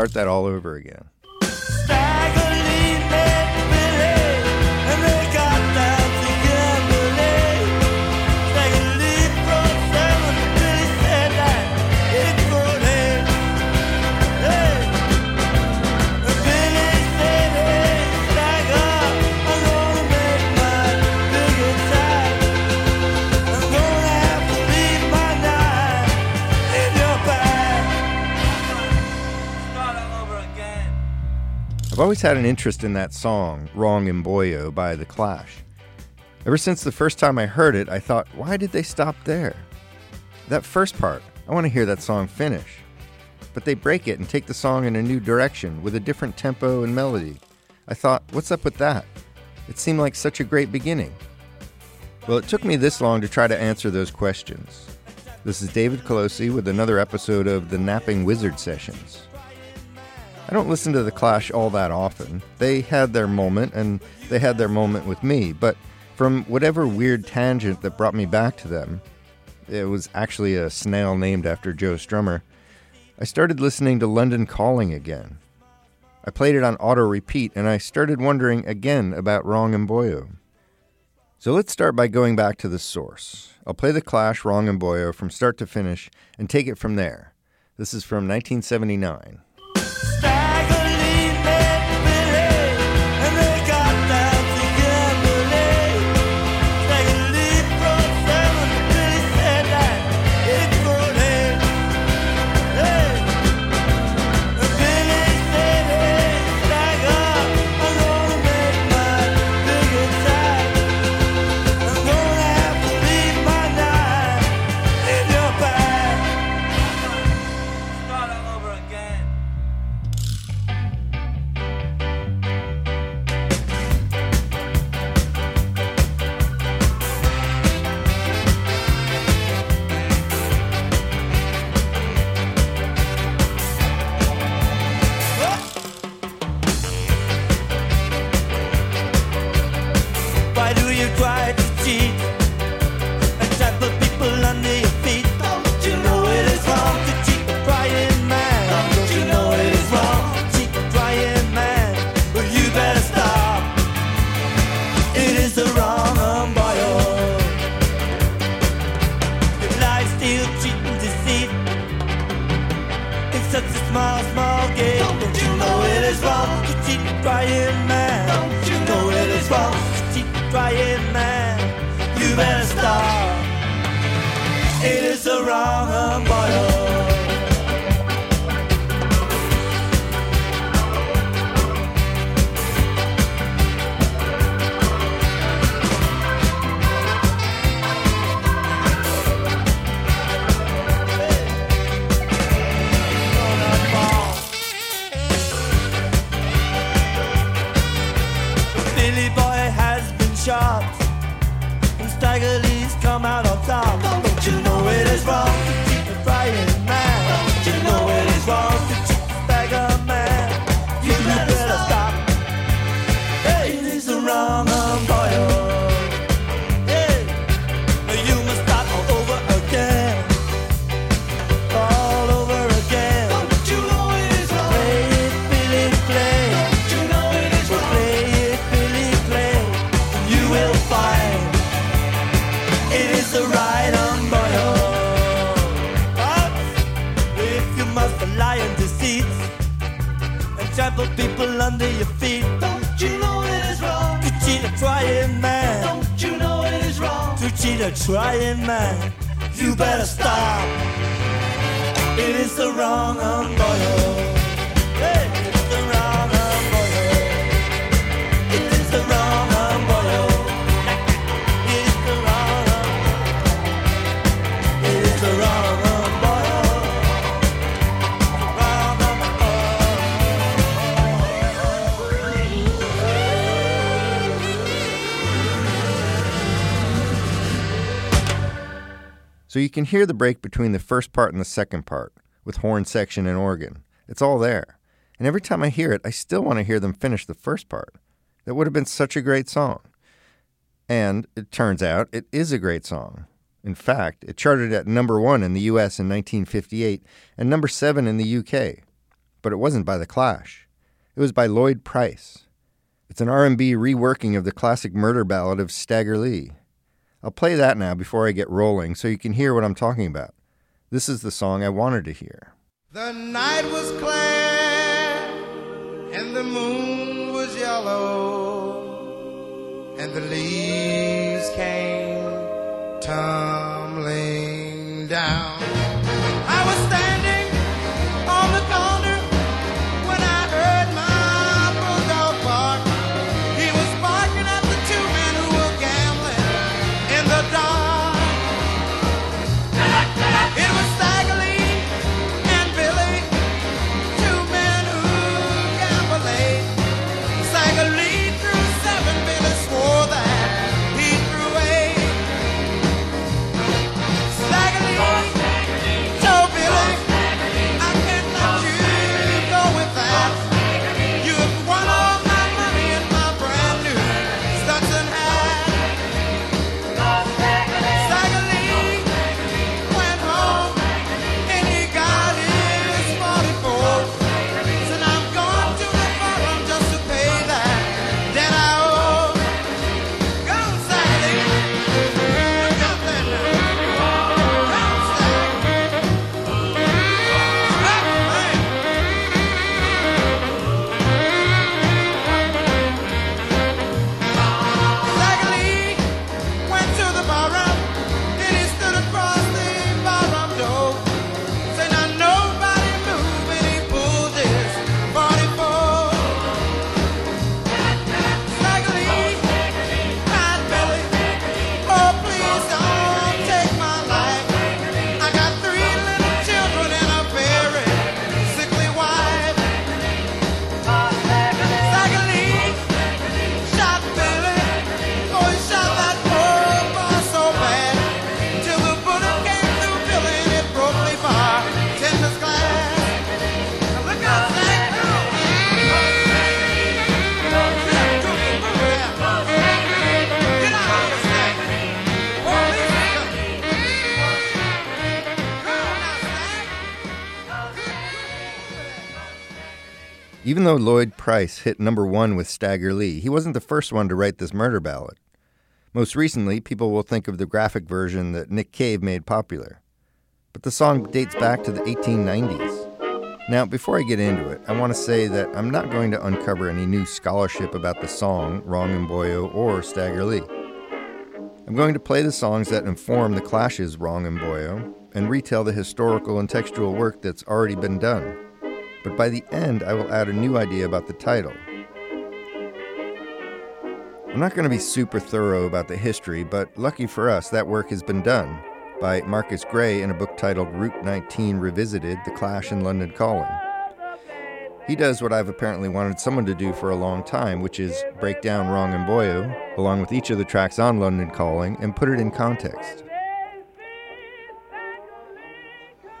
Start that all over again. I've always had an interest in that song, Wrong 'Em Boyo by The Clash. Ever since the first time I heard it, I thought, why did they stop there? That first part, I want to hear that song finish. But they break it and take the song in a new direction with a different tempo and melody. I thought, what's up with that? It seemed like such a great beginning. Well, it took me this long to try to answer those questions. This is David Colosi with another episode of the Napping Wizard Sessions. I don't listen to The Clash all that often. They had their moment, and they had their moment with me, but from whatever weird tangent that brought me back to them, it was actually a snail named after Joe Strummer, I started listening to London Calling again. I played it on auto repeat, and I started wondering again about Wrong 'Em Boyo. So let's start by going back to the source. I'll play The Clash Wrong 'Em Boyo from start to finish and take it from there. This is from 1979. Hear the break between the first part and the second part, with horn section and organ. It's all there. And every time I hear it, I still want to hear them finish the first part. That would have been such a great song. And it turns out it is a great song. In fact, it charted at number one in the US in 1958 and number seven in the UK. but it wasn't by The Clash. It was by Lloyd Price. It's an R&B reworking of the classic murder ballad of Stagger Lee. I'll play that now before I get rolling so you can hear what I'm talking about. This is the song I wanted to hear. The night was clear and the moon was yellow and the leaves came tumbling down. Even though Lloyd Price hit number one with Stagger Lee, he wasn't the first one to write this murder ballad. Most recently, people will think of the graphic version that Nick Cave made popular. But the song dates back to the 1890s. Now, before I get into it, I want to say that I'm not going to uncover any new scholarship about the song, Wrong 'Em Boyo, or Stagger Lee. I'm going to play the songs that inform the Clash's Wrong 'Em Boyo and retell the historical and textual work that's already been done but by the end, I will add a new idea about the title. I'm not going to be super thorough about the history, but lucky for us, that work has been done by Marcus Gray in a book titled Route 19 Revisited The Clash in London Calling. He does what I've apparently wanted someone to do for a long time, which is break down Wrong 'Em Boyo, along with each of the tracks on London Calling, and put it in context.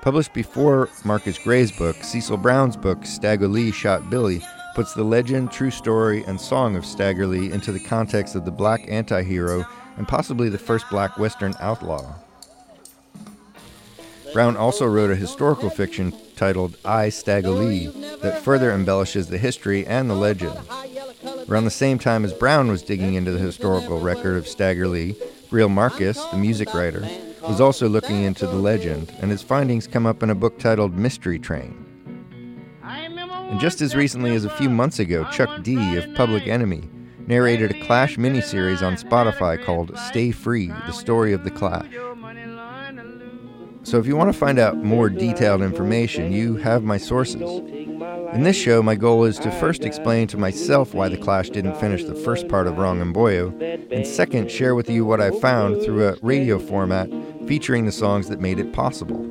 Published before Marcus Gray's book, Cecil Brown's book, Stagger Lee Shot Billy, puts the legend, true story, and song of Stagger Lee into the context of the black anti hero and possibly the first black Western outlaw. Brown also wrote a historical fiction titled I, Stagger Lee that further embellishes the history and the legend. Around the same time as Brown was digging into the historical record of Stagger Lee, Greil Marcus, the music writer, was also looking into the legend, and his findings come up in a book titled Mystery Train. And just as recently as a few months ago, Chuck D of Public Enemy narrated a Clash miniseries on Spotify called Stay Free The Story of the Clash. So if you want to find out more detailed information, you have my sources. In this show, my goal is to first explain to myself why the Clash didn't finish the first part of Wrong 'Em Boyo, and second, share with you what I found through a radio format featuring the songs that made it possible.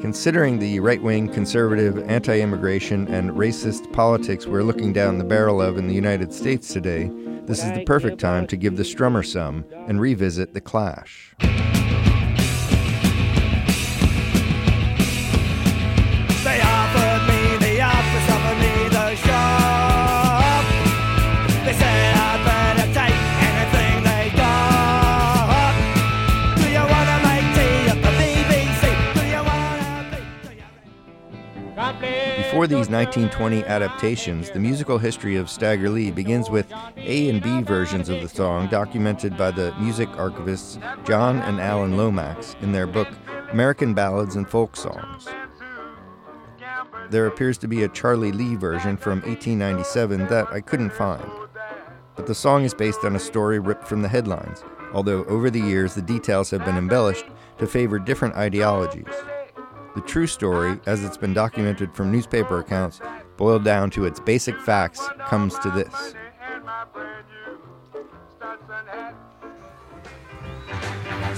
Considering the right wing, conservative, anti immigration, and racist politics we're looking down the barrel of in the United States today, this is the perfect time to give the strummer some and revisit The Clash. Before these 1920 adaptations, the musical history of Stagger Lee begins with A and B versions of the song documented by the music archivists John and Alan Lomax in their book American Ballads and Folk Songs. There appears to be a Charlie Lee version from 1897 that I couldn't find. But the song is based on a story ripped from the headlines, although over the years the details have been embellished to favor different ideologies. The true story, as it's been documented from newspaper accounts, boiled down to its basic facts, comes to this.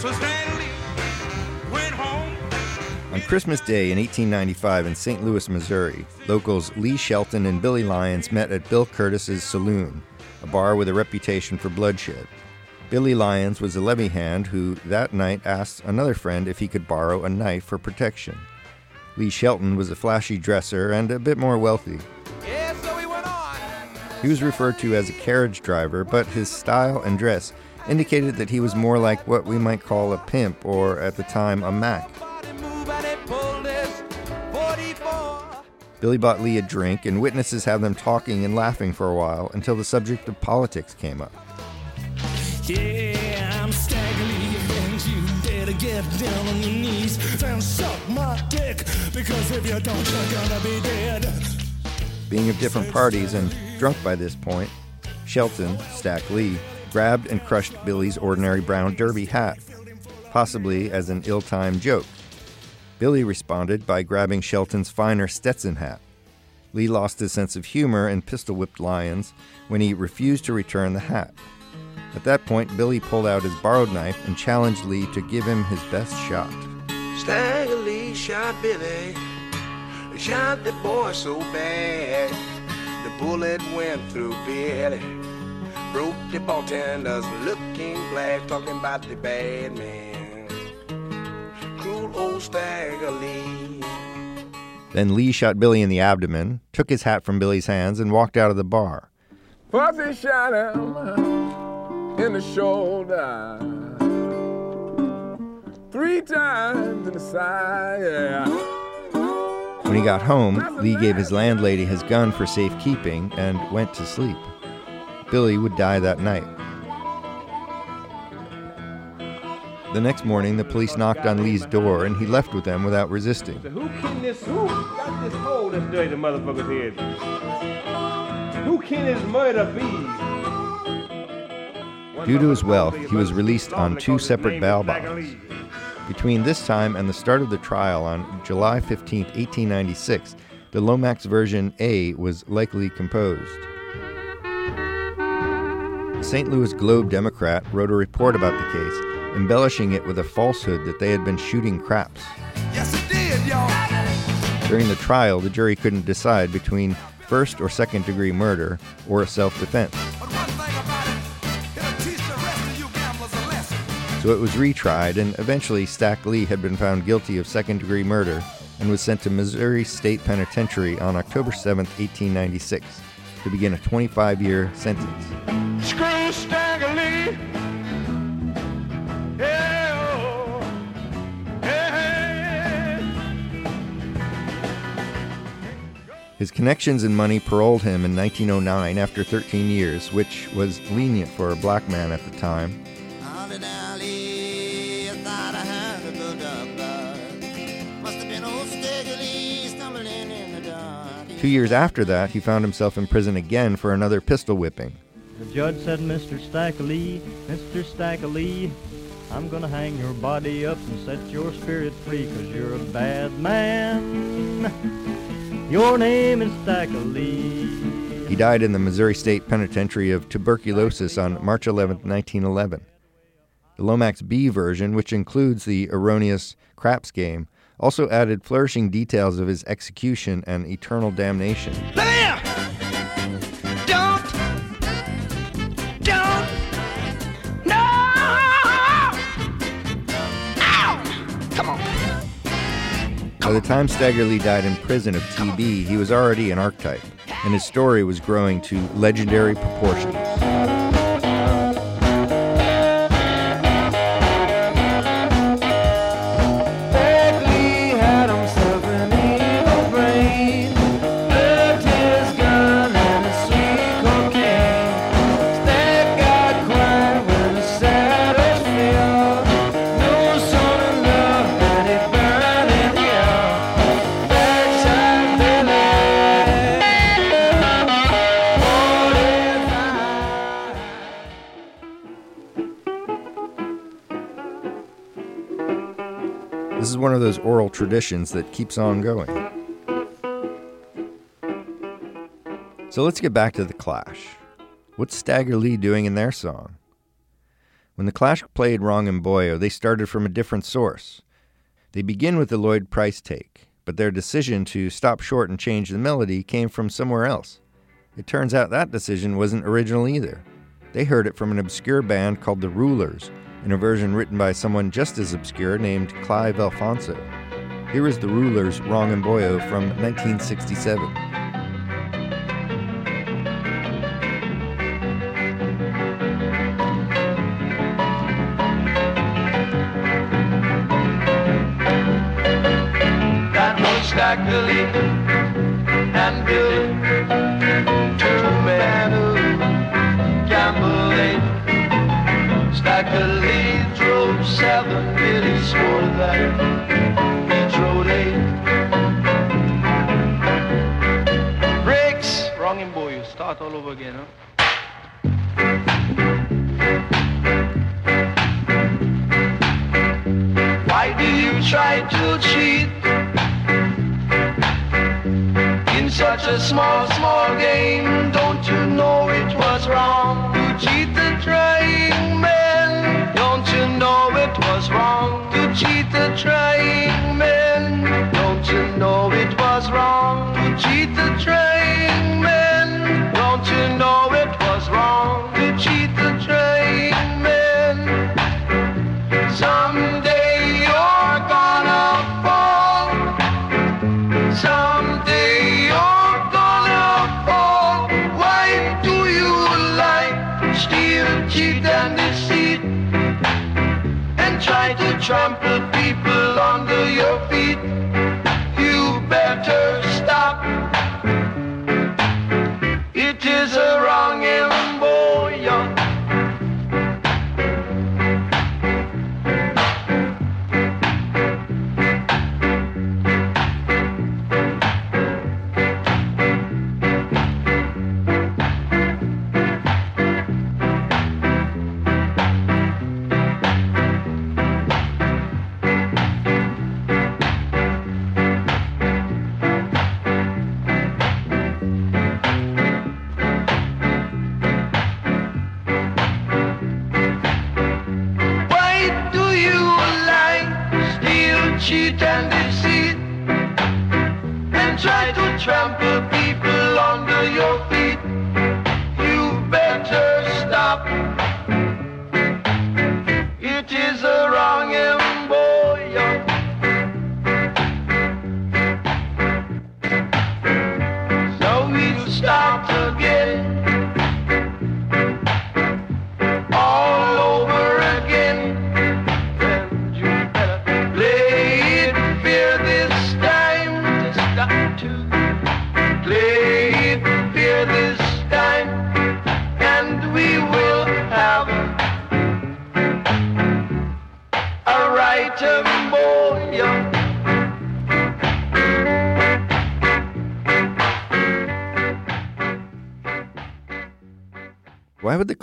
So Stanley went home. On Christmas Day in 1895 in St. Louis, Missouri, locals Lee Shelton and Billy Lyons met at Bill Curtis's Saloon, a bar with a reputation for bloodshed. Billy Lyons was a levee hand who that night asked another friend if he could borrow a knife for protection. Lee Shelton was a flashy dresser and a bit more wealthy. Yeah, so he went on. He was referred to as a carriage driver, but his style and dress indicated that he was more like what we might call a pimp or, at the time, a Mac. Body move and he pulled his 44. Billy bought Lee a drink, and witnesses have them talking and laughing for a while until the subject of politics came up. Yeah, I'm Stagger Lee, and you better get down on your knees and suck my dick, because if you don't, you're gonna be dead. Being of different parties and drunk by this point, Shelton, Stack Lee, grabbed and crushed Billy's ordinary brown derby hat, possibly as an ill timed joke. Billy responded by grabbing Shelton's finer Stetson hat. Lee lost his sense of humor and pistol whipped Lyons when he refused to return the hat. At that point, Billy pulled out his borrowed knife and challenged Lee to give him his best shot. Stagger Lee shot Billy, shot the boy so bad. The bullet went through Billy, broke the bartender's looking glass, talking about the bad man. Cruel old Stagger Lee. Then Lee shot Billy in the abdomen, took his hat from Billy's hands, and walked out of the bar. Pussy shot him in the shoulder. Three times in the side, yeah. When he got home, Lee gave his landlady his gun for safekeeping and went to sleep. Billy would die that night. The next morning, the police knocked on Lee's door and he left with them without resisting. Who can this? Who got this hole that's dirty the motherfucker's head? Who can this murder be? Due to his wealth, he was released on two separate bail bonds. Between this time and the start of the trial on July 15, 1896, the Lomax version A was likely composed. The St. Louis Globe Democrat wrote a report about the case, embellishing it with a falsehood that they had been shooting craps. Yes, it did, y'all. During the trial, the jury couldn't decide between first or second degree murder or self defense. So it was retried, and eventually Stack Lee had been found guilty of second degree murder and was sent to Missouri State Penitentiary on October 7, 1896, to begin a 25 year sentence. Screw Stagger Lee. Yeah. Hey, hey. His connections and money paroled him in 1909 after 13 years, which was lenient for a black man at the time. Two years after that, he found himself in prison again for another pistol whipping. The judge said, Mr. Stacker Lee, Mr. Stacker Lee, I'm gonna hang your body up and set your spirit free, cause you're a bad man. Your name is Stacker Lee. He died in the Missouri State Penitentiary of tuberculosis on March 11, 1911. The Lomax B version, which includes the erroneous craps game, also added flourishing details of his execution and eternal damnation. Look here! Don't! Don't! No! Ow! Come on. By the time Stagger Lee died in prison of TB, he was already an archetype, and his story was growing to legendary proportions. Oral traditions that keeps on going. So let's get back to The Clash. What's Stagger Lee doing in their song? When The Clash played Wrong 'Em Boyo, they started from a different source. They begin with the Lloyd Price take, but their decision to stop short and change the melody came from somewhere else. It turns out that decision wasn't original either. They heard it from an obscure band called The Rulers, in a version written by someone just as obscure named Clive Alfonso. Here is The Rulers' Wrong 'Em Boyo from 1967. Try to cheat? In such a small, small game, don't you know it was wrong to cheat the trying man? Don't you know it was wrong to cheat the trying try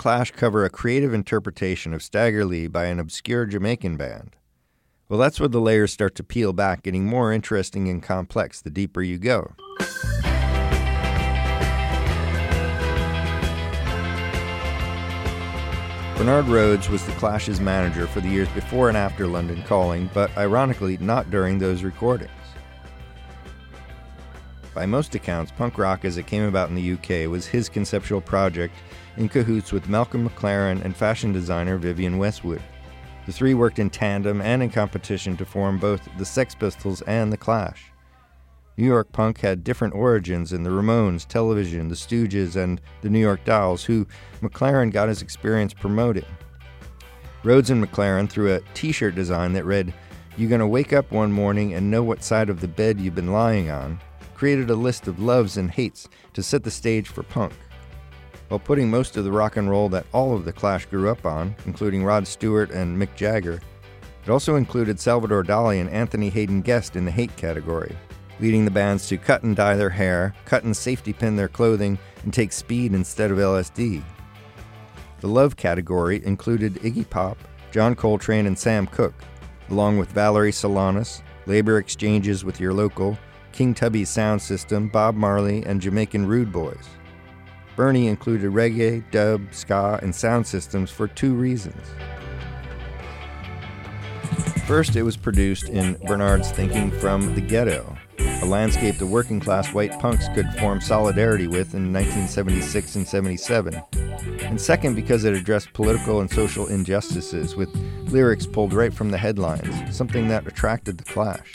Clash cover a creative interpretation of Stagger Lee by an obscure Jamaican band? Well, that's where the layers start to peel back, getting more interesting and complex the deeper you go. Bernard Rhodes was The Clash's manager for the years before and after London Calling, but ironically, not during those recordings. By most accounts, punk rock as it came about in the UK was his conceptual project in cahoots with Malcolm McLaren and fashion designer Vivienne Westwood. The three worked in tandem and in competition to form both the Sex Pistols and The Clash. New York punk had different origins in the Ramones, Television, the Stooges, and the New York Dolls, who McLaren got his experience promoting. Rhodes and McLaren threw a t shirt design that read, You're gonna wake up one morning and know what side of the bed you've been lying on, created a list of loves and hates to set the stage for punk. While putting most of the rock and roll that all of the Clash grew up on, including Rod Stewart and Mick Jagger, it also included Salvador Dali and Anthony Haden-Guest in the hate category, leading the bands to cut and dye their hair, cut and safety pin their clothing, and take speed instead of LSD. The love category included Iggy Pop, John Coltrane, and Sam Cooke, along with Valerie Solanas, labor exchanges with your local, King Tubby's sound system, Bob Marley, and Jamaican Rude Boys. Bernie included reggae, dub, ska, and sound systems for two reasons. First, it was produced in Bernard's thinking from the ghetto, a landscape the working class white punks could form solidarity with in 1976 and 77. And second, because it addressed political and social injustices with lyrics pulled right from the headlines, something that attracted the Clash.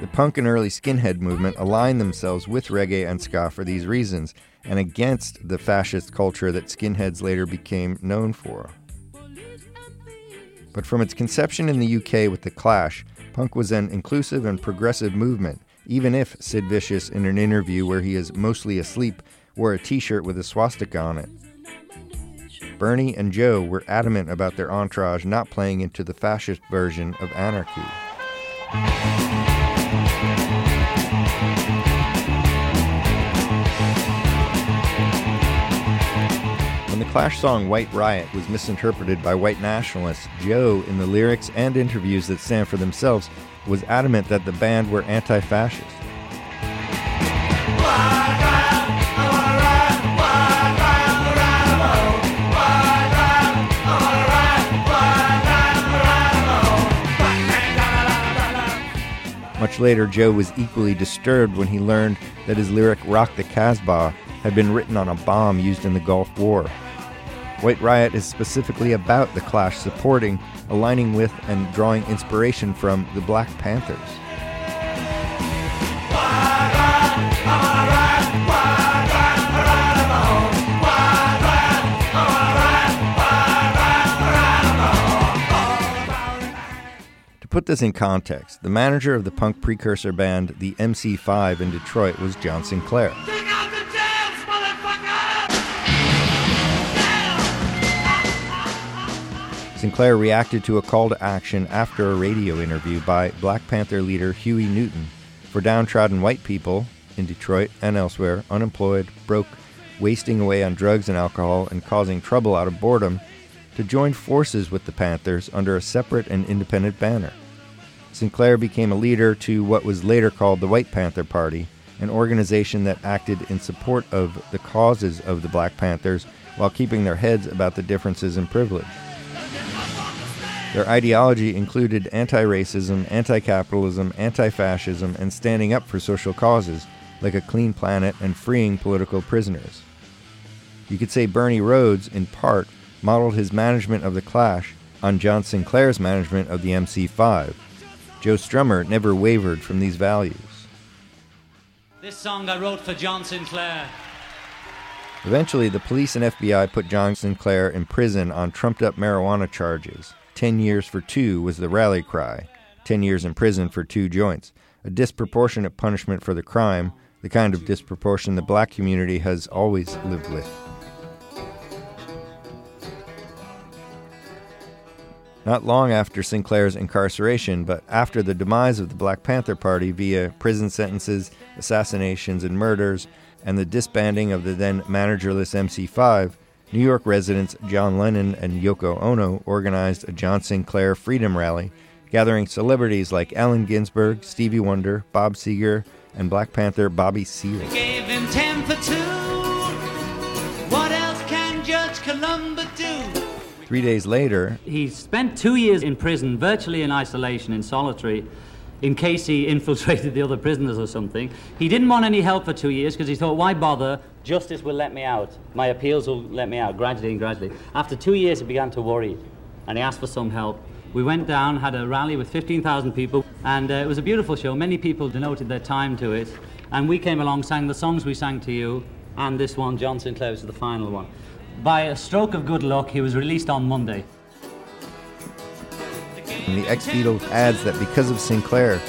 The punk and early skinhead movement aligned themselves with reggae and ska for these reasons, and against the fascist culture that skinheads later became known for. But from its conception in the UK with The Clash, punk was an inclusive and progressive movement, even if Sid Vicious, in an interview where he is mostly asleep, wore a t shirt with a swastika on it. Bernie and Joe were adamant about their entourage not playing into the fascist version of anarchy. Clash song White Riot was misinterpreted by white nationalists, Joe, in the lyrics and interviews that stand for themselves, was adamant that the band were anti fascist. Much later, Joe was equally disturbed when he learned that his lyric Rock the Casbah had been written on a bomb used in the Gulf War. White Riot is specifically about the Clash supporting, aligning with, and drawing inspiration from the Black Panthers. To put this in context, the manager of the punk precursor band, the MC5 in Detroit, was John Sinclair. Sinclair reacted to a call to action after a radio interview by Black Panther leader Huey Newton for downtrodden white people in Detroit and elsewhere, unemployed, broke, wasting away on drugs and alcohol, and causing trouble out of boredom, to join forces with the Panthers under a separate and independent banner. Sinclair became a leader to what was later called the White Panther Party, an organization that acted in support of the causes of the Black Panthers while keeping their heads about the differences in privilege. Their ideology included anti racism, anti capitalism, anti fascism, and standing up for social causes like a clean planet and freeing political prisoners. You could say Bernie Rhodes, in part, modeled his management of the Clash on John Sinclair's management of the MC5. Joe Strummer never wavered from these values. This song I wrote for John Sinclair. Eventually, the police and FBI put John Sinclair in prison on trumped up marijuana charges. 10 years for two was the rally cry. 10 years in prison for two joints. A disproportionate punishment for the crime, the kind of disproportion the black community has always lived with. Not long after Sinclair's incarceration, but after the demise of the Black Panther Party via prison sentences, assassinations, and murders, and the disbanding of the then managerless MC5, New York residents John Lennon and Yoko Ono organized a John Sinclair Freedom Rally, gathering celebrities like Allen Ginsberg, Stevie Wonder, Bob Seger, and Black Panther Bobby Seale. Gave him ten for two. What else can Judge Columba do? Three days later, He spent two years in prison, virtually in isolation, in solitary, in case he infiltrated the other prisoners or something. He didn't want any help for two years because he thought, why bother? Justice will let me out. My appeals will let me out gradually and gradually. After two years, he began to worry and he asked for some help. We went down, had a rally with 15,000 people, and uh, it was a beautiful show. Many people devoted their time to it. And we came along, sang the songs we sang to you, and this one, John Sinclair, was the final one. By a stroke of good luck, he was released on Monday. And the Beatles adds that because of Sinclair,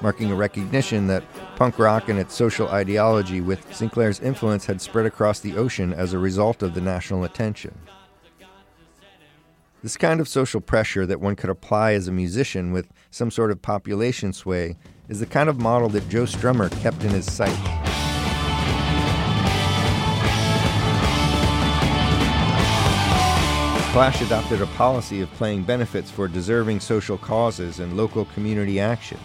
marking a recognition that punk rock and its social ideology with Sinclair's influence had spread across the ocean as a result of the national attention. This kind of social pressure that one could apply as a musician with some sort of population sway is the kind of model that Joe Strummer kept in his sight. Clash adopted a policy of playing benefits for deserving social causes and local community action.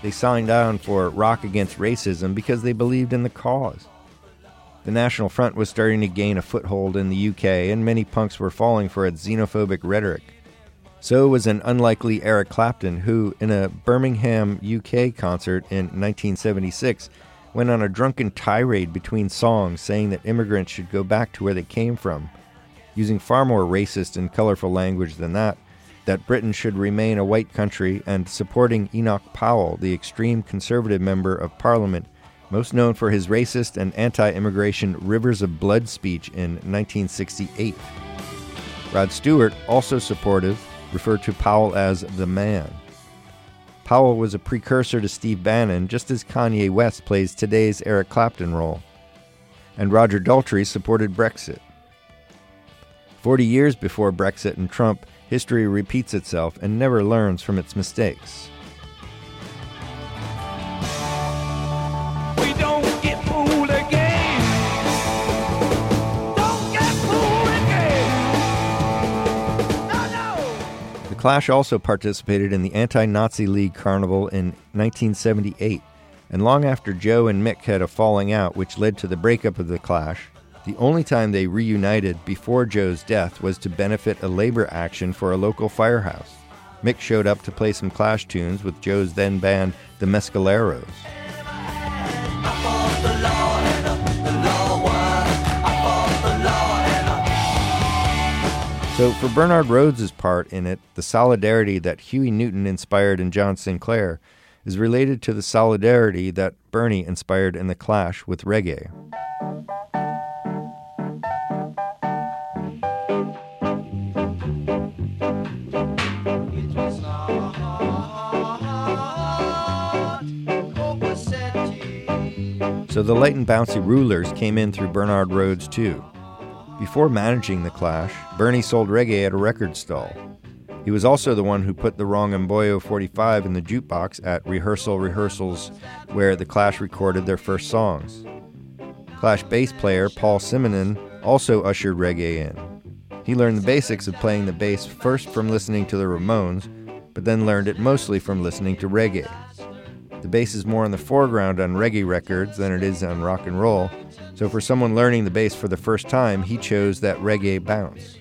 They signed on for Rock Against Racism because they believed in the cause. The National Front was starting to gain a foothold in the UK, and many punks were falling for its xenophobic rhetoric. So was an unlikely Eric Clapton, who, in a Birmingham, UK concert in 1976, went on a drunken tirade between songs saying that immigrants should go back to where they came from, using far more racist and colorful language than that, that Britain should remain a white country, and supporting Enoch Powell, the extreme conservative member of parliament, most known for his racist and anti immigration Rivers of Blood speech in 1968. Rod Stewart, also supportive, referred to Powell as the man. Powell was a precursor to Steve Bannon, just as Kanye West plays today's Eric Clapton role. And Roger Daltrey supported Brexit. Forty years before Brexit and Trump, history repeats itself and never learns from its mistakes. We don't get fooled again. Don't get fooled again. No, no. The Clash also participated in the Anti Nazi League Carnival in 1978, and long after Joe and Mick had a falling out which led to the breakup of the Clash, the only time they reunited before Joe's death was to benefit a labor action for a local firehouse. Mick showed up to play some Clash tunes with Joe's then band, the Mescaleros. So, for Bernard Rhodes' part in it, the solidarity that Huey Newton inspired in John Sinclair is related to the solidarity that Bernie inspired in The Clash with reggae. So the light and bouncy rulers came in through Bernard Rhodes too. Before managing the Clash, Bernie sold reggae at a record stall. He was also the one who put the Wrong 'Em Boyo 45 in the jukebox at rehearsal rehearsals where the Clash recorded their first songs. Clash bass player Paul Simonon also ushered reggae in. He learned the basics of playing the bass first from listening to the Ramones, but then learned it mostly from listening to reggae. The bass is more in the foreground on reggae records than it is on rock and roll, so for someone learning the bass for the first time, he chose that reggae bounce.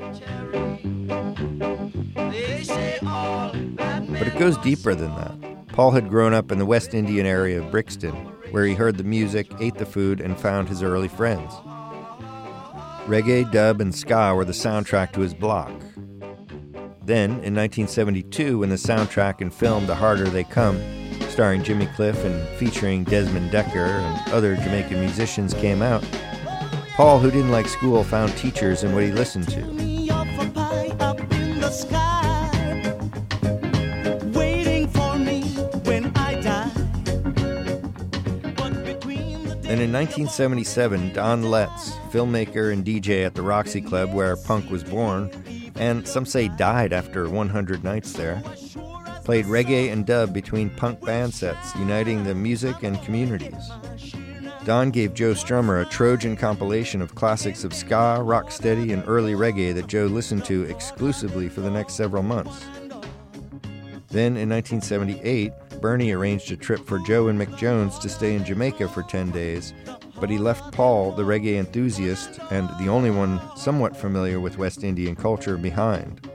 But it goes deeper than that. Paul had grown up in the West Indian area of Brixton, where he heard the music, ate the food, and found his early friends. Reggae, dub, and ska were the soundtrack to his block. Then, in 1972, when the soundtrack and film The Harder They Come starring Jimmy Cliff and featuring Desmond Dekker and other Jamaican musicians, came out, Paul, who didn't like school, found teachers in what he listened to. Me off a pie up in the sky, waiting for me when I die. But between the And in 1977, Don Letts, filmmaker and DJ at the Roxy Club where punk was born, and some say died after 100 nights there, played reggae and dub between punk band sets, uniting the music and communities. Don gave Joe Strummer a Trojan compilation of classics of ska, rocksteady, and early reggae that Joe listened to exclusively for the next several months. Then, in 1978, Bernie arranged a trip for Joe and Mick Jones to stay in Jamaica for 10 days, but he left Paul, the reggae enthusiast and the only one somewhat familiar with West Indian culture, behind.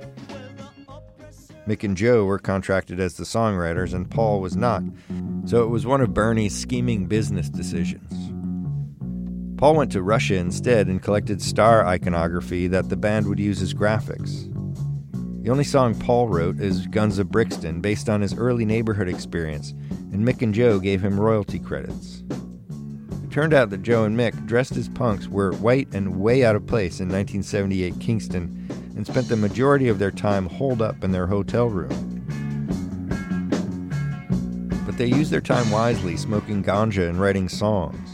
Mick and Joe were contracted as the songwriters, and Paul was not, so it was one of Bernie's scheming business decisions. Paul went to Russia instead and collected star iconography that the band would use as graphics. The only song Paul wrote is Guns of Brixton, based on his early neighborhood experience, and Mick and Joe gave him royalty credits. It turned out that Joe and Mick, dressed as punks, were white and way out of place in 1978 Kingston and spent the majority of their time holed up in their hotel room. But they used their time wisely, smoking ganja and writing songs.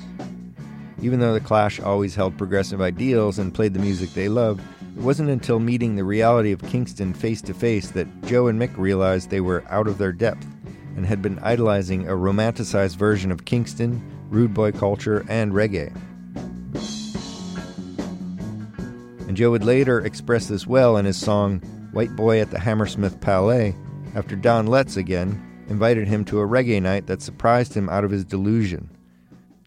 Even though the Clash always held progressive ideals and played the music they loved, it wasn't until meeting the reality of Kingston face to face that Joe and Mick realized they were out of their depth and had been idolizing a romanticized version of Kingston, rude boy culture, and reggae. And Joe would later express this well in his song White Boy at the Hammersmith Palais after Don Letts again invited him to a reggae night that surprised him out of his delusion.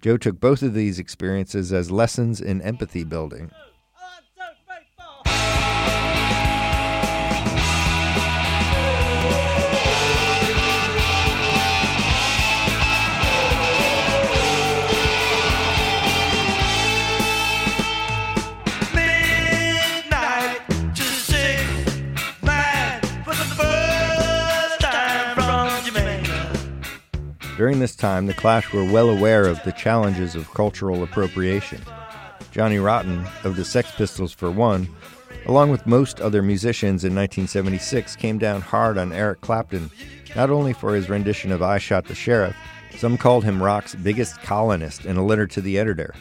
Joe took both of these experiences as lessons in empathy building. During this time, the Clash were well aware of the challenges of cultural appropriation. Johnny Rotten, of the Sex Pistols for one, along with most other musicians in 1976, came down hard on Eric Clapton, not only for his rendition of I Shot the Sheriff, some called him rock's biggest colonist in a letter to the editor.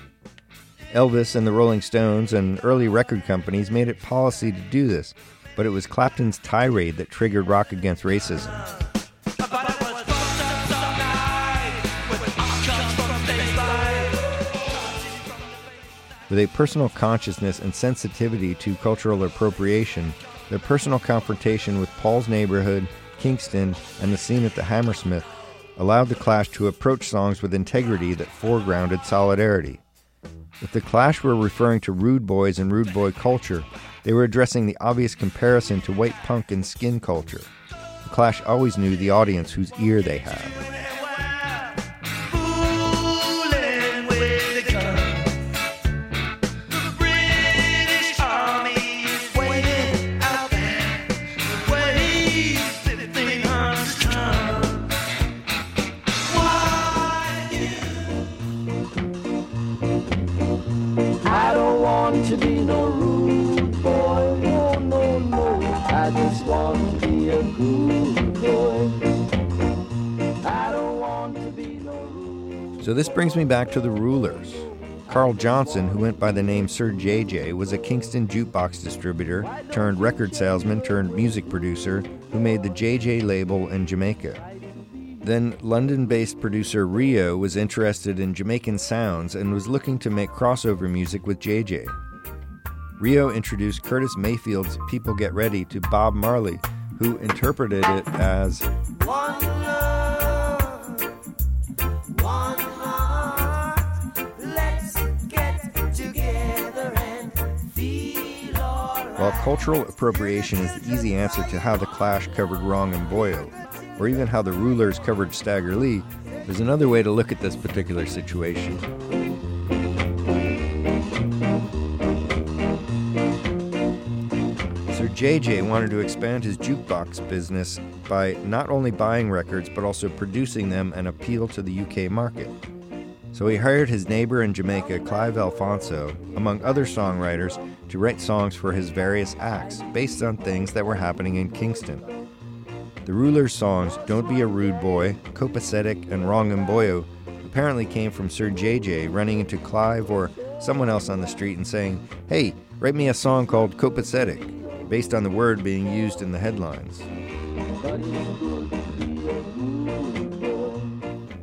Elvis and the Rolling Stones and early record companies made it policy to do this, but it was Clapton's tirade that triggered Rock Against Racism. With a personal consciousness and sensitivity to cultural appropriation, their personal confrontation with Paul's neighborhood, Kingston, and the scene at the Hammersmith allowed the Clash to approach songs with integrity that foregrounded solidarity. If the Clash were referring to rude boys and rude boy culture, they were addressing the obvious comparison to white punk and skin culture. The Clash always knew the audience whose ear they had. So this brings me back to the rulers. Carl Johnson, who went by the name Sir JJ, was a Kingston jukebox distributor turned record salesman turned music producer who made the JJ label in Jamaica. Then London based producer Rio was interested in Jamaican sounds and was looking to make crossover music with JJ. Rio introduced Curtis Mayfield's People Get Ready to Bob Marley, who interpreted it as While cultural appropriation is the easy answer to how the Clash covered Wrong 'Em Boyo, or even how the Rulers covered Stagger Lee, there's another way to look at this particular situation. Sir JJ wanted to expand his jukebox business by not only buying records but also producing them and appeal to the UK market. So he hired his neighbor in Jamaica, Clive Alfonso, among other songwriters, to write songs for his various acts based on things that were happening in Kingston. The Ruler's songs, Don't Be a Rude Boy, Copacetic, and Wrong 'Em Boyo, apparently came from Sir JJ running into Clive or someone else on the street and saying, Hey, write me a song called Copacetic, based on the word being used in the headlines.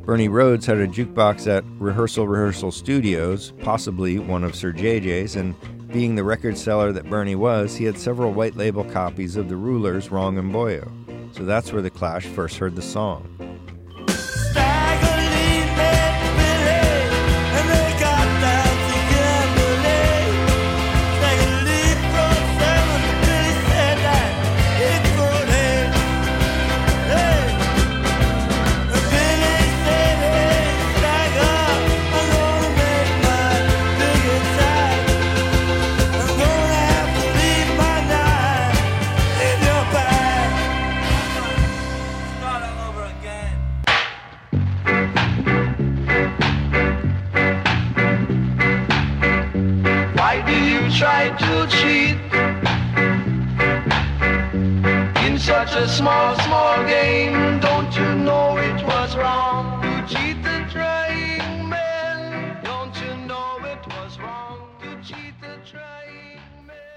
Bernie Rhodes had a jukebox at Rehearsal Rehearsal Studios, possibly one of Sir JJ's, and being the record seller that Bernie was, he had several white label copies of The Rulers, Wrong 'Em Boyo. So that's where the Clash first heard the song.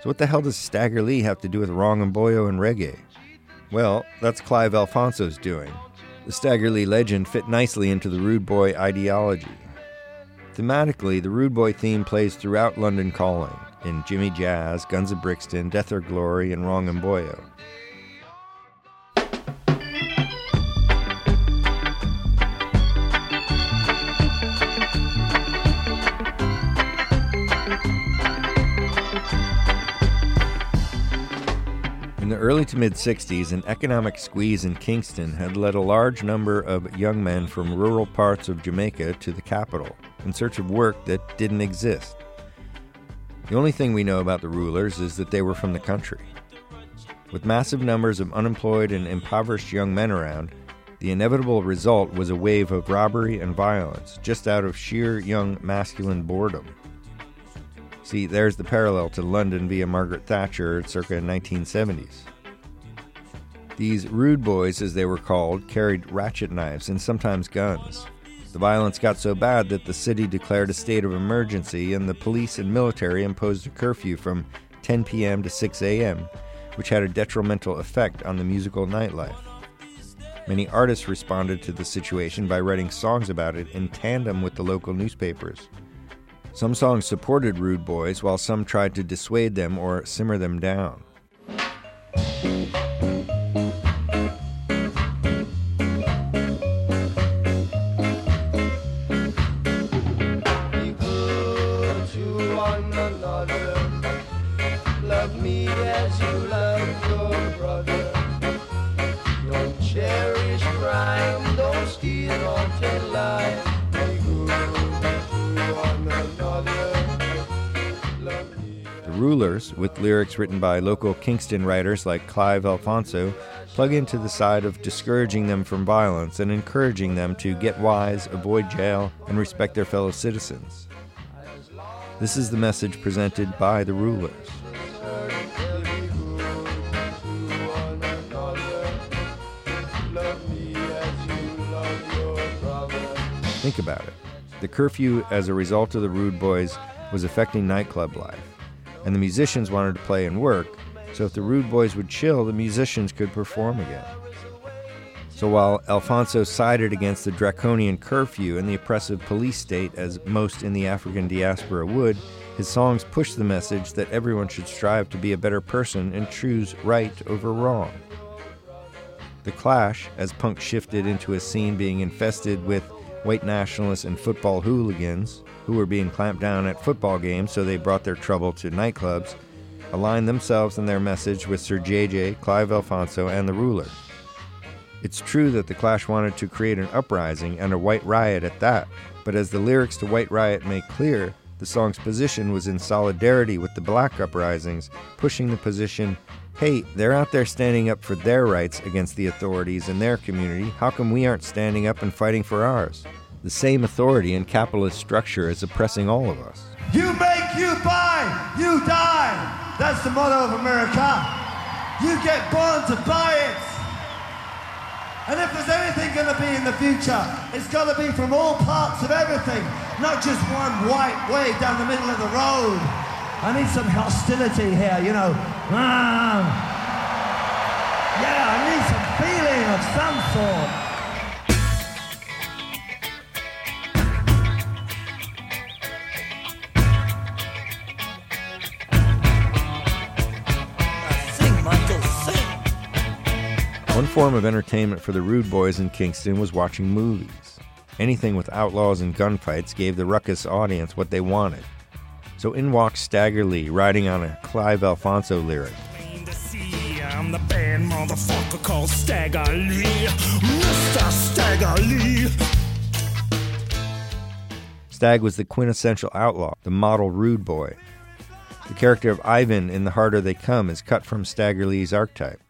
So, what the hell does Stagger Lee have to do with Wrong 'Em Boyo and reggae? Well, that's Clive Alfonso's doing. The Stagger Lee legend fit nicely into the Rude Boy ideology. Thematically, the Rude Boy theme plays throughout London Calling. in Jimmy Jazz, Guns of Brixton, Death or Glory, and Wrong 'Em Boyo. Early to mid 60s, an economic squeeze in Kingston had led a large number of young men from rural parts of Jamaica to the capital in search of work that didn't exist. The only thing we know about the rulers is that they were from the country. With massive numbers of unemployed and impoverished young men around, the inevitable result was a wave of robbery and violence just out of sheer young masculine boredom. See, there's the parallel to London via Margaret Thatcher circa 1970s. These rude boys, as they were called, carried ratchet knives and sometimes guns. The violence got so bad that the city declared a state of emergency, and the police and military imposed a curfew from 10 p.m. to 6 a.m., which had a detrimental effect on the musical nightlife. Many artists responded to the situation by writing songs about it in tandem with the local newspapers. Some songs supported rude boys, while some tried to dissuade them or simmer them down. Rulers, with lyrics written by local Kingston writers like Clive Alfonso, plug into the side of discouraging them from violence and encouraging them to get wise, avoid jail, and respect their fellow citizens. This is the message presented by the Rulers. Think about it. The curfew, as a result of the Rude Boys, was affecting nightclub life, and the musicians wanted to play and work, so if the Rude Boys would chill, the musicians could perform again. So while Alfonso sided against the draconian curfew and the oppressive police state, as most in the African diaspora would, his songs pushed the message that everyone should strive to be a better person and choose right over wrong. The Clash, as punk shifted into a scene being infested with white nationalists and football hooligans who were being clamped down at football games, so they brought their trouble to nightclubs, aligned themselves in their message with Sir JJ, Clive Alfonso, and the ruler. It's true that the Clash wanted to create an uprising and a white riot at that, but as the lyrics to White Riot make clear, the song's position was in solidarity with the black uprisings, pushing the position hey, they're out there standing up for their rights against the authorities in their community. How come we aren't standing up and fighting for ours? The same authority and capitalist structure is oppressing all of us. You make, you buy, you die. That's the motto of America. You get born to buy it. And if there's anything going to be in the future, it's got to be from all parts of everything, not just one white way down the middle of the road. I need some hostility here, you know. Ah. Yeah, I need some feeling of some sort. One form of entertainment for the rude boys in Kingston was watching movies. Anything with outlaws and gunfights gave the ruckus audience what they wanted. So in walks Stagger Lee, riding on a Clive Alfonso lyric. plain to see. I'm the bad motherfucker called Stagger Lee. Mr. Stagger Lee. Stag was the quintessential outlaw, the model rude boy. The character of Ivan in The Harder They Come is cut from Stagger Lee's archetype.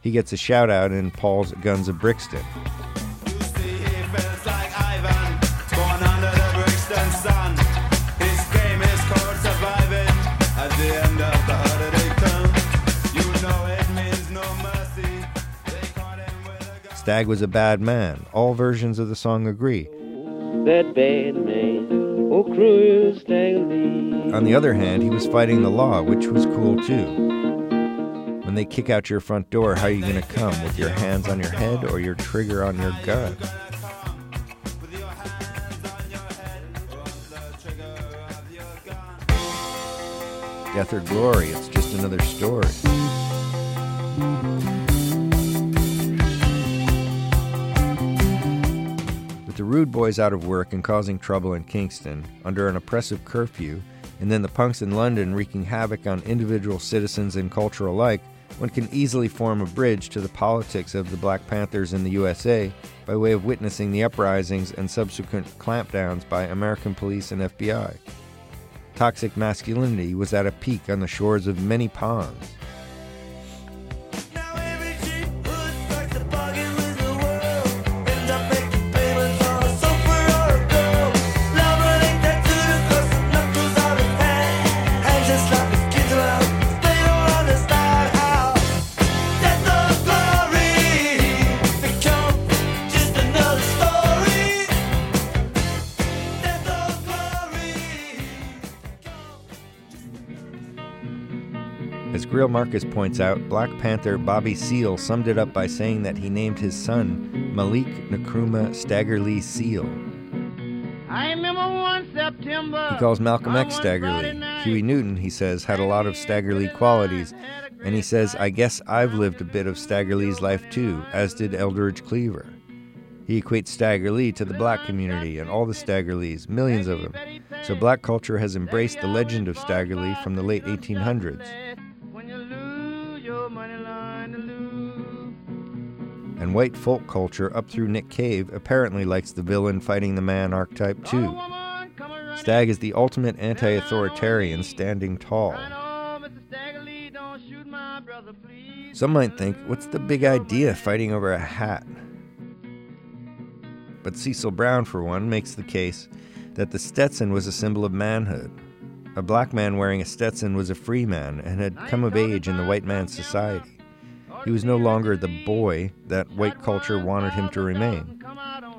He gets a shout out in Paul's Guns of Brixton. Stag was a bad man. All versions of the song agree. That bad man, oh cruel On the other hand, he was fighting the law, which was cool too. When they kick out your front door, how are you going to come? With your hands on your head or your trigger on your gun? death or glory, it's just another story. With the Rude Boys out of work and causing trouble in Kingston, under an oppressive curfew, and then the punks in London wreaking havoc on individual citizens and culture alike, one can easily form a bridge to the politics of the Black Panthers in the USA by way of witnessing the uprisings and subsequent clampdowns by American police and FBI. Toxic masculinity was at a peak on the shores of many ponds. As Greil Marcus points out, Black Panther Bobby Seale summed it up by saying that he named his son Malik Nkrumah Stagger Lee Seale. I remember one September. He calls Malcolm X one Stagger Friday Lee. night, Huey Newton, he says, had a lot of Stagger Lee qualities, and he says, I guess I've lived a bit of Stagger Lee's life too, as did Eldridge Cleaver. He equates Stagger Lee to the black community and all the Stagger Lees, millions of them. So black culture has embraced the legend of Stagger Lee from the late 1800s. And white folk culture up through Nick Cave apparently likes the villain fighting the man archetype too. Stag is the ultimate anti authoritarian standing tall. Some might think, what's the big idea fighting over a hat? But Cecil Brown, for one, makes the case that the Stetson was a symbol of manhood. A black man wearing a Stetson was a free man and had come of age in the white man's society. He was no longer the boy that white culture wanted him to remain.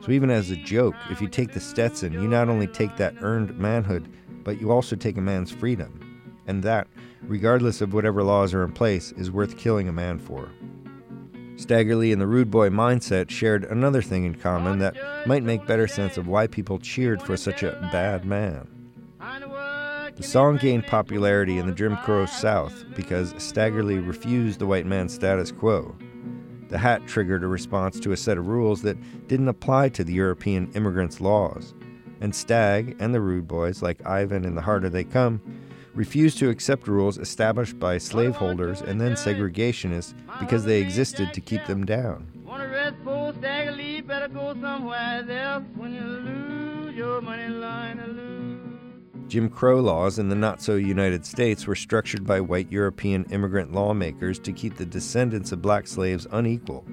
So, even as a joke, if you take the Stetson, you not only take that earned manhood, but you also take a man's freedom. And that, regardless of whatever laws are in place, is worth killing a man for. Stagger Lee and the Rude Boy mindset shared another thing in common that might make better sense of why people cheered for such a bad man. The song gained popularity in the Jim Crow South because Stagger Lee refused the white man's status quo. The hat triggered a response to a set of rules that didn't apply to the European immigrants' laws, and Stag and the Rude Boys, like Ivan in The Harder They Come, refused to accept rules established by slaveholders and then segregationists because they existed to keep them down. Better go somewhere else when you lose your money line. Jim Crow laws in the not so United States were structured by white European immigrant lawmakers to keep the descendants of black slaves unequal.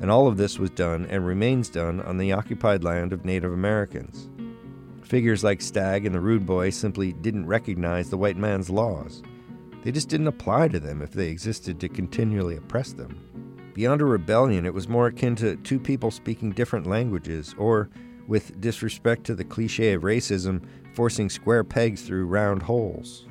And all of this was done and remains done on the occupied land of Native Americans. Figures like Stag and the Rude Boy simply didn't recognize the white man's laws. They just didn't apply to them if they existed to continually oppress them. Beyond a rebellion, it was more akin to two people speaking different languages, or, with disrespect to the cliche of racism, forcing square pegs through round holes.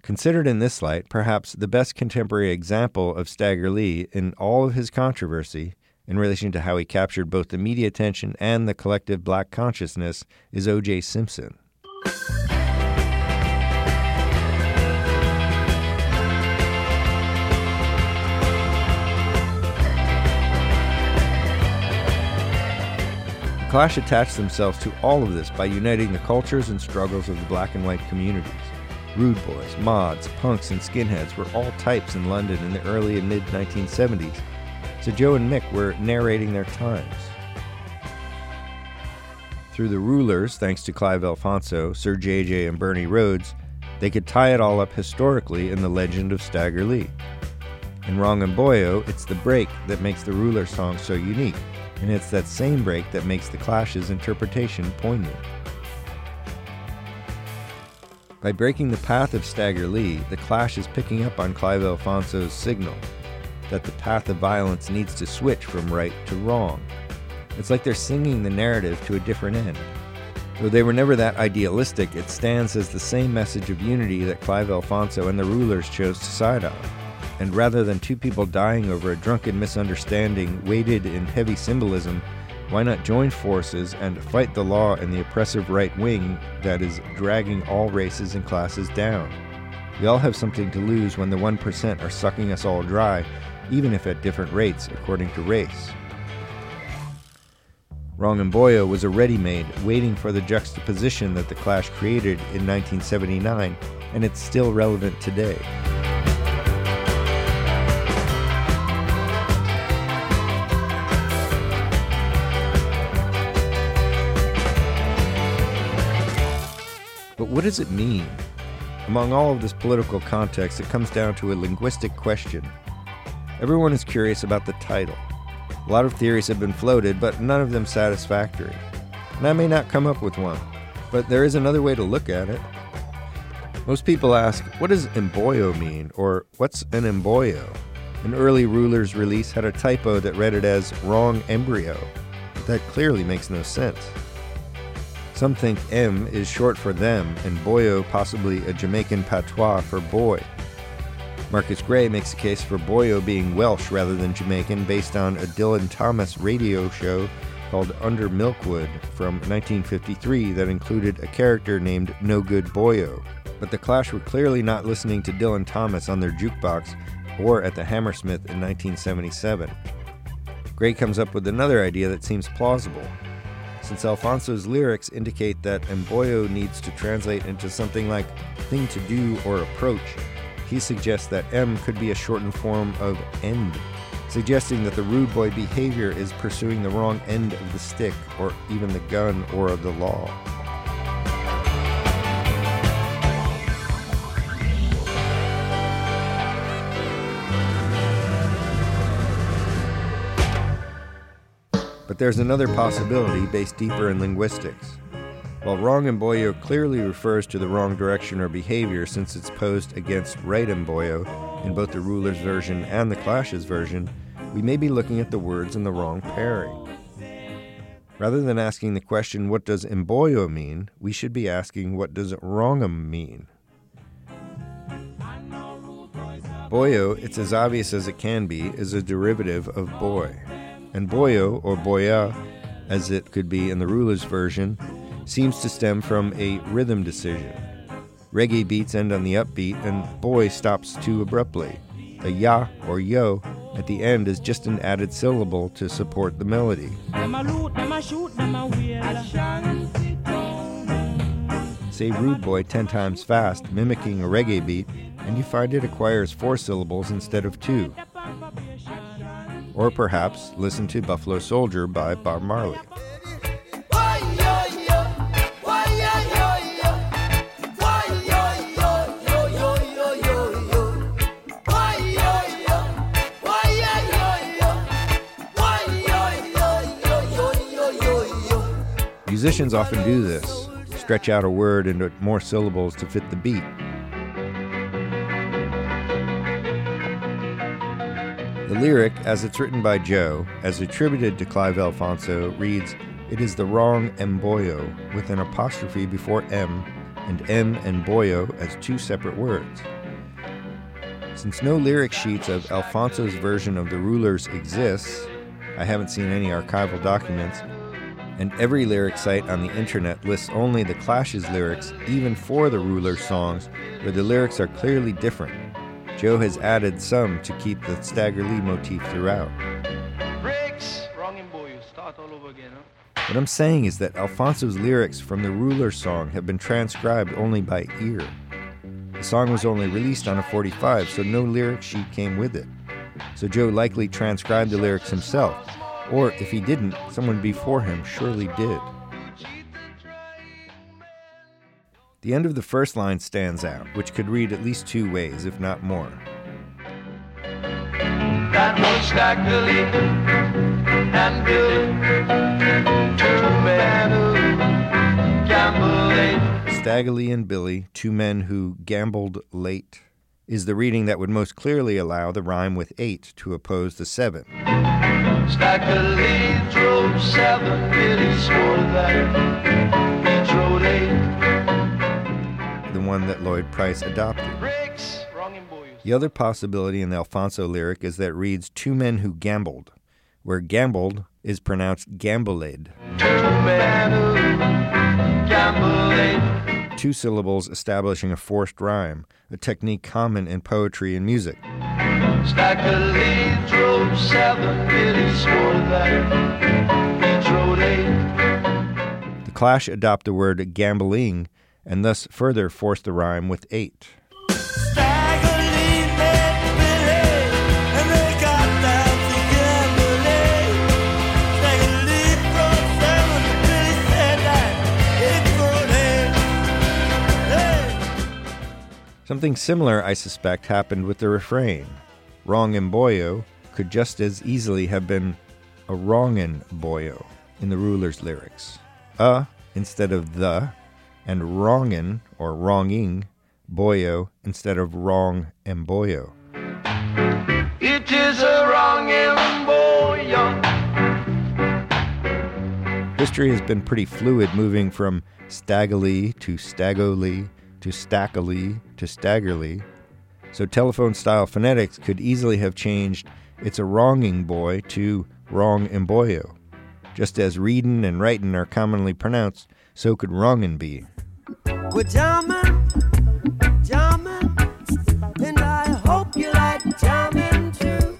Considered in this light, perhaps the best contemporary example of Stagger Lee in all of his controversy in relation to how he captured both the media attention and the collective black consciousness is O.J. Simpson. Clash attached themselves to all of this by uniting the cultures and struggles of the black and white communities. Rude boys, mods, punks, and skinheads were all types in London in the early and mid 1970s, so Joe and Mick were narrating their times. Through the rulers, thanks to Clive Alfonso, Sir J.J., and Bernie Rhodes, they could tie it all up historically in the legend of Stagger Lee. In Wrong 'Em Boyo, it's the break that makes the ruler song so unique, and it's that same break that makes the Clash's interpretation poignant. By breaking the path of Stagger Lee, the Clash is picking up on Clive Alfonso's signal that the path of violence needs to switch from right to wrong. It's like they're singing the narrative to a different end. Though they were never that idealistic, it stands as the same message of unity that Clive Alfonso and the rulers chose to side on. And rather than two people dying over a drunken misunderstanding weighted in heavy symbolism, why not join forces and fight the law and the oppressive right wing that is dragging all races and classes down? We all have something to lose when the 1% are sucking us all dry, even if at different rates according to race. Wrong 'Em Boyo was a ready made, waiting for the juxtaposition that the Clash created in 1979, and it's still relevant today. What does it mean? Among all of this political context, it comes down to a linguistic question. Everyone is curious about the title. A lot of theories have been floated, but none of them satisfactory. And I may not come up with one, but there is another way to look at it. Most people ask, what does emboyo mean, or what's an emboyo? An early ruler's release had a typo that read it as wrong embryo. But that clearly makes no sense. Some think M is short for them, and boyo possibly a Jamaican patois for boy. Marcus Gray makes a case for boyo being Welsh rather than Jamaican based on a Dylan Thomas radio show called Under Milkwood from 1953 that included a character named No Good Boyo. But the Clash were clearly not listening to Dylan Thomas on their jukebox or at the Hammersmith in 1977. Gray comes up with another idea that seems plausible. Since Alfonso's lyrics indicate that Emboyo needs to translate into something like thing to do or approach, he suggests that M could be a shortened form of end, suggesting that the rude boy behavior is pursuing the wrong end of the stick, or even the gun, or of the law. But there's another possibility based deeper in linguistics. While wrong emboyo clearly refers to the wrong direction or behavior since it's posed against right emboyo in both the ruler's version and the clash's version, we may be looking at the words in the wrong pairing. Rather than asking the question, what does emboyo mean, we should be asking, what does wrongum mean? Boyo, it's as obvious as it can be, is a derivative of boy. And boyo, or boya, as it could be in the ruler's version, seems to stem from a rhythm decision. Reggae beats end on the upbeat, and boy stops too abruptly. The ya or yo at the end is just an added syllable to support the melody. Say rude boy 10 times fast, mimicking a reggae beat, and you find it acquires four syllables instead of two. Or perhaps listen to Buffalo Soldier by Bob Marley. Musicians often do this, stretch out a word into more syllables to fit the beat. Lyric, as it's written by Joe, as attributed to Clive Alfonso, reads, It is the wrong emboyo, with an apostrophe before M, and M and boyo as two separate words. Since no lyric sheets of Alfonso's version of the rulers exists, I haven't seen any archival documents, and every lyric site on the internet lists only the Clash's lyrics, even for the ruler songs, where the lyrics are clearly different. Joe has added some to keep the Stagger Lee motif throughout. Wrong boy. You start all over again, huh? What I'm saying is that Alfonso's lyrics from the Ruler song have been transcribed only by ear. The song was only released on a 45, so no lyric sheet came with it. So Joe likely transcribed the lyrics himself, or if he didn't, someone before him surely did. The end of the first line stands out, which could read at least two ways, if not more. That Stackley and Billy, two men who gamble late. Staggerly and Billy, two men who gambled late, is the reading that would most clearly allow the rhyme with eight to oppose the seven. Drove seven, Billy swore that one that Lloyd Price adopted. Breaks. Wrong in boy. The other possibility in the Alfonso lyric is that reads two men who gambled, where gambled is pronounced gamboled. Two men who gamble two syllables establishing a forced rhyme, a technique common in poetry and music. The lead, drove seven, Billy swore that he drove eight. The Clash adopt the word gambling and thus further force the rhyme with eight. Something similar, I suspect, happened with the refrain. Wrong boyo could just as easily have been a wrongin' boyo in the ruler's lyrics. A instead of the, and wrongin' or wronging boyo instead of wrong and boyo. It is a wrong embryo. History has been pretty fluid, moving from staggily to staggoli to stackily to staggerly. So telephone style phonetics could easily have changed it's a wronging boy to wrong and boyo. Just as readin' and writin' are commonly pronounced, so could wrongin' be. We're jamming, jamming, and I hope you like jamming too.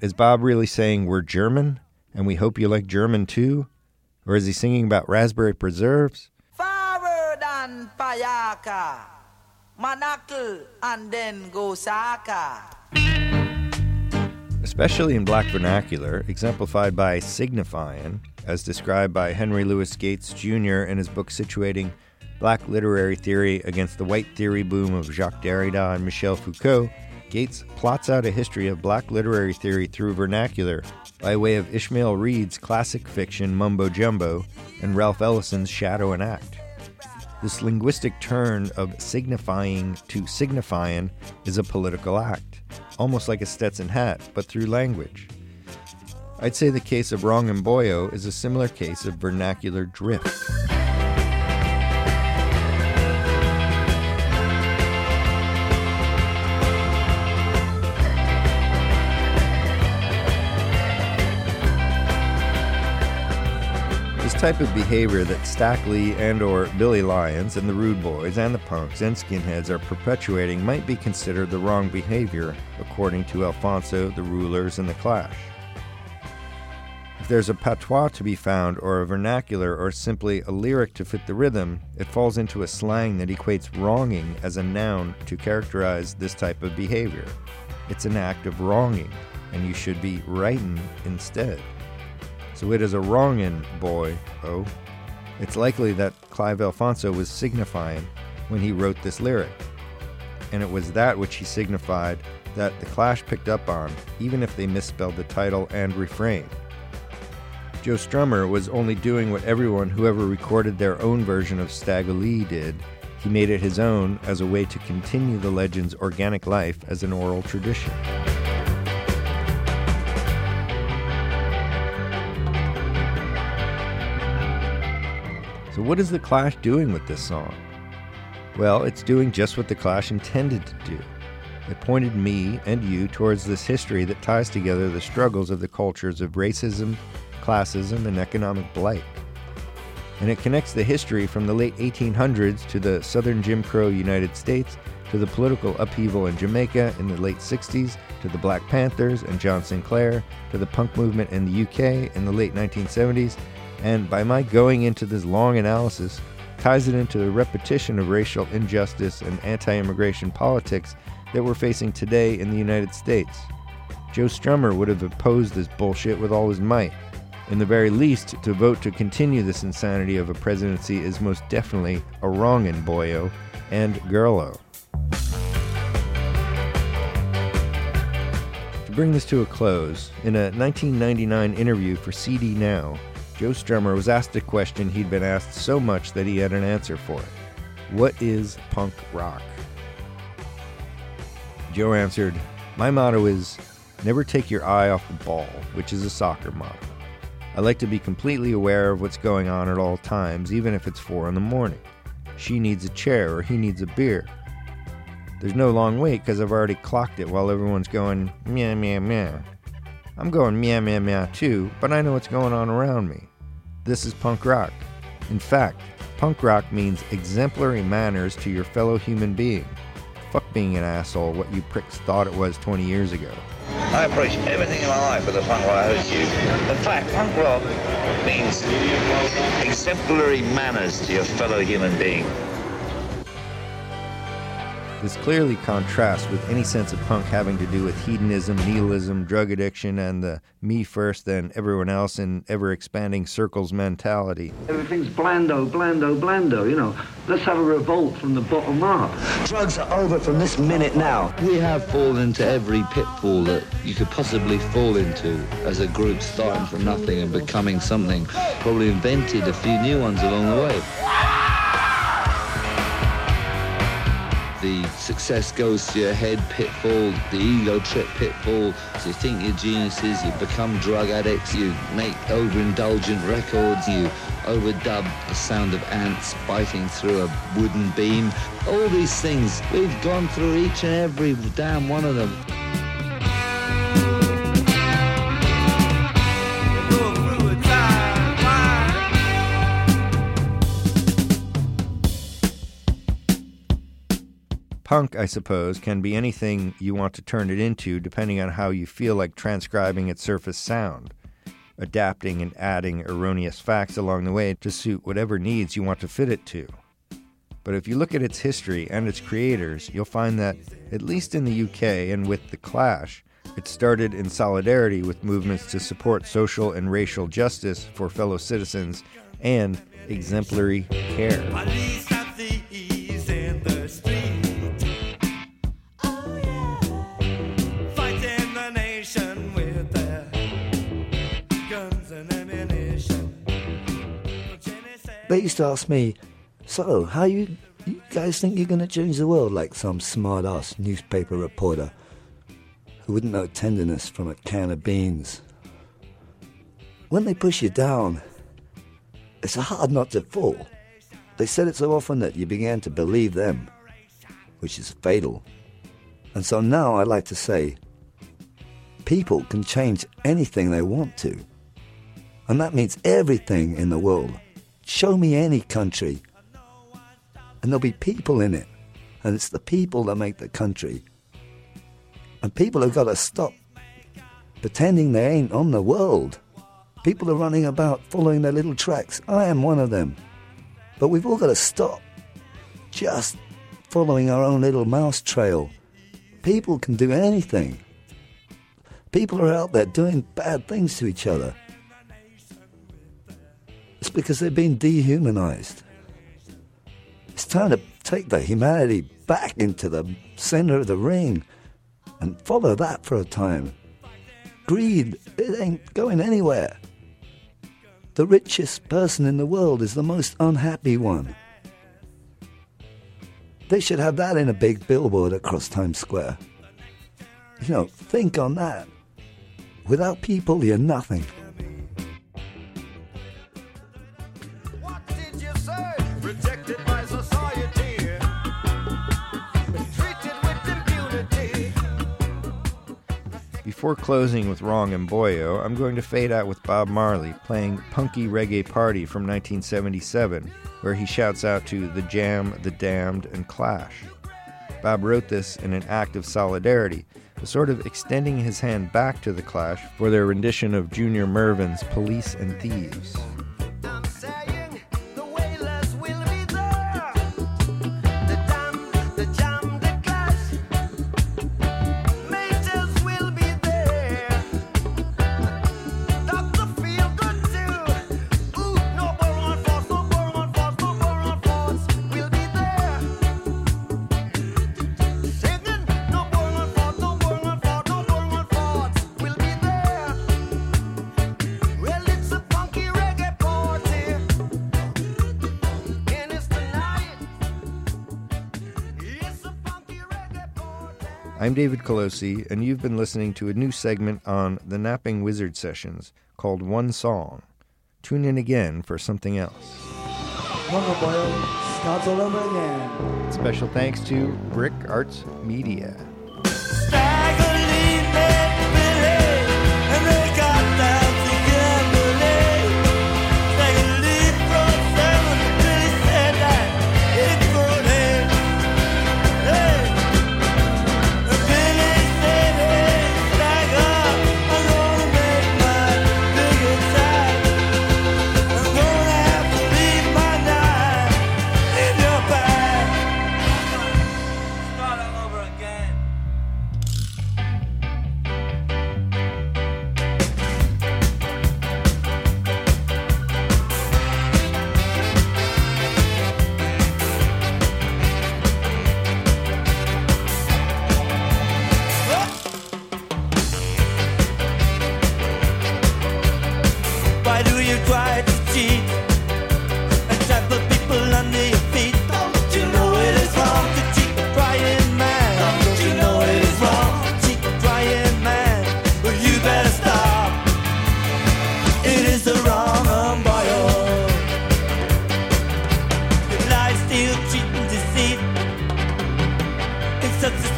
Is Bob really saying we're German and we hope you like German too? Or is he singing about raspberry preserves? Forward and Payaka, Manakl and then Gosaka. especially in black vernacular, exemplified by signifying, as described by Henry Louis Gates Jr. in his book Situating Black Literary Theory Against the White Theory Boom of Jacques Derrida and Michel Foucault. Gates plots out a history of black literary theory through vernacular by way of Ishmael Reed's classic fiction Mumbo Jumbo and Ralph Ellison's Shadow and Act. This linguistic turn of signifying to signifying is a political act, almost like a Stetson hat, but through language. I'd say the case of Wrong 'Em Boyo is a similar case of vernacular drift. This type of behavior that Stack Lee and or Billy Lyons and the Rude Boys and the punks and skinheads are perpetuating might be considered the wrong behavior, according to Alfonso, the Rulers, and the Clash. If there's a patois to be found, or a vernacular, or simply a lyric to fit the rhythm, it falls into a slang that equates wronging as a noun to characterize this type of behavior. It's an act of wronging, and you should be rightin' instead. So it is a wrongin' boy, oh. It's likely that Clive Alfonso was signifying when he wrote this lyric. And it was that which he signified that the Clash picked up on, even if they misspelled the title and refrain. Joe Strummer was only doing what everyone who ever recorded their own version of Stagger Lee did. He made it his own as a way to continue the legend's organic life as an oral tradition. So, what is The Clash doing with this song? Well, it's doing just what The Clash intended to do. It pointed me and you towards this history that ties together the struggles of the cultures of racism, classism, and economic blight. And it connects the history from the late 1800s to the southern Jim Crow United States, to the political upheaval in Jamaica in the late 60s, to the Black Panthers and John Sinclair, to the punk movement in the UK in the late 1970s, and by my going into this long analysis, ties it into the repetition of racial injustice and anti immigration politics that we're facing today in the United States. Joe Strummer would have opposed this bullshit with all his might. In the very least, to vote to continue this insanity of a presidency is most definitely a wrong in boyo and girlo. To bring this to a close, in a 1999 interview for CD Now, Joe Strummer was asked a question he'd been asked so much that he had an answer for it. What is punk rock? Joe answered, My motto is never take your eye off the ball, which is a soccer motto. I like to be completely aware of what's going on at all times, even if it's four in the morning. She needs a chair or he needs a beer. There's no long wait because I've already clocked it while everyone's going meow meow meow. I'm going meow meow meow too, but I know what's going on around me. This is punk rock. In fact, Punk rock means exemplary manners to your fellow human being. Fuck being an asshole, what you pricks thought it was 20 years ago. I approach everything in my life with a punk rock attitude. In fact, punk rock means exemplary manners to your fellow human being. This clearly contrasts with any sense of punk having to do with hedonism, nihilism, drug addiction, and the me first, then everyone else in ever expanding circles mentality. Everything's blando, blando, blando, you know. Let's have a revolt from the bottom up. Drugs are over from this minute now. We have fallen into every pitfall that you could possibly fall into as a group starting from nothing and becoming something. Probably invented a few new ones along the way. The success goes to your head pitfall, the ego trip pitfall. So you think you're geniuses, you become drug addicts, you make overindulgent records, you overdub the sound of ants biting through a wooden beam. All these things, we've gone through each and every damn one of them. Punk, I suppose, can be anything you want to turn it into depending on how you feel like transcribing its surface sound, adapting and adding erroneous facts along the way to suit whatever needs you want to fit it to. But if you look at its history and its creators, you'll find that, at least in the UK and with The Clash, it started in solidarity with movements to support social and racial justice for fellow citizens and exemplary care. They used to ask me, so how you, you guys think you're going to change the world like some smart ass newspaper reporter who wouldn't know tenderness from a can of beans? When they push you down, it's hard not to fall. They said it so often that you began to believe them, which is fatal. And so now I'd like to say, people can change anything they want to. And that means everything in the world. Show me any country, and there'll be people in it. And it's the people that make the country. And people have got to stop pretending they ain't on the world. People are running about following their little tracks. I am one of them. But we've all got to stop just following our own little mouse trail. People can do anything. People are out there doing bad things to each other. Because they've been dehumanized. It's time to take the humanity back into the center of the ring and follow that for a time. Greed, it ain't going anywhere. The richest person in the world is the most unhappy one. They should have that in a big billboard across Times Square. You know, think on that. Without people, you're nothing. Before closing with Wrong 'Em Boyo, I'm going to fade out with Bob Marley playing Punky Reggae Party from 1977, where he shouts out to The Jam, The Damned, and Clash. Bob wrote this in an act of solidarity, a sort of extending his hand back to The Clash for their rendition of Junior Murvin's Police and Thieves. The I'm David Colosi, and you've been listening to a new segment on the Napping Wizard Sessions called One Song. Tune in again for something else. Welcome, boy. Starts all over again. Special thanks to Brick Arts Media.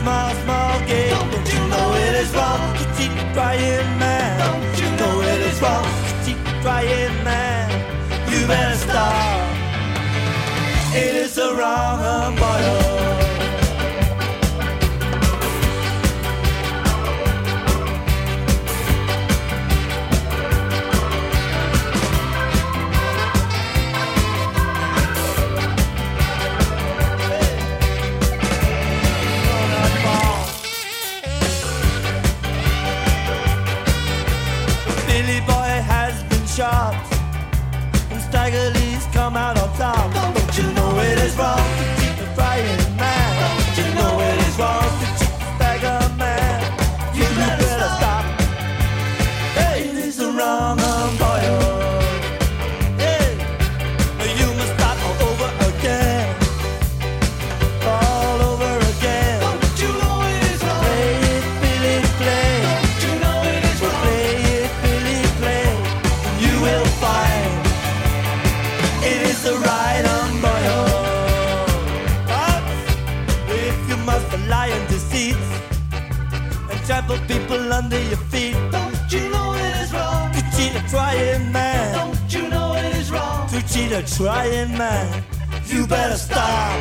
small, small game. Don't you know it is wrong to keep crying, man? Don't you know it is wrong to keep crying, man? You better stop. It is a wrong, um, bottle. Oh. stop. cheater trying man, you better stop.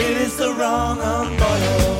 It is the wrong 'em boyo.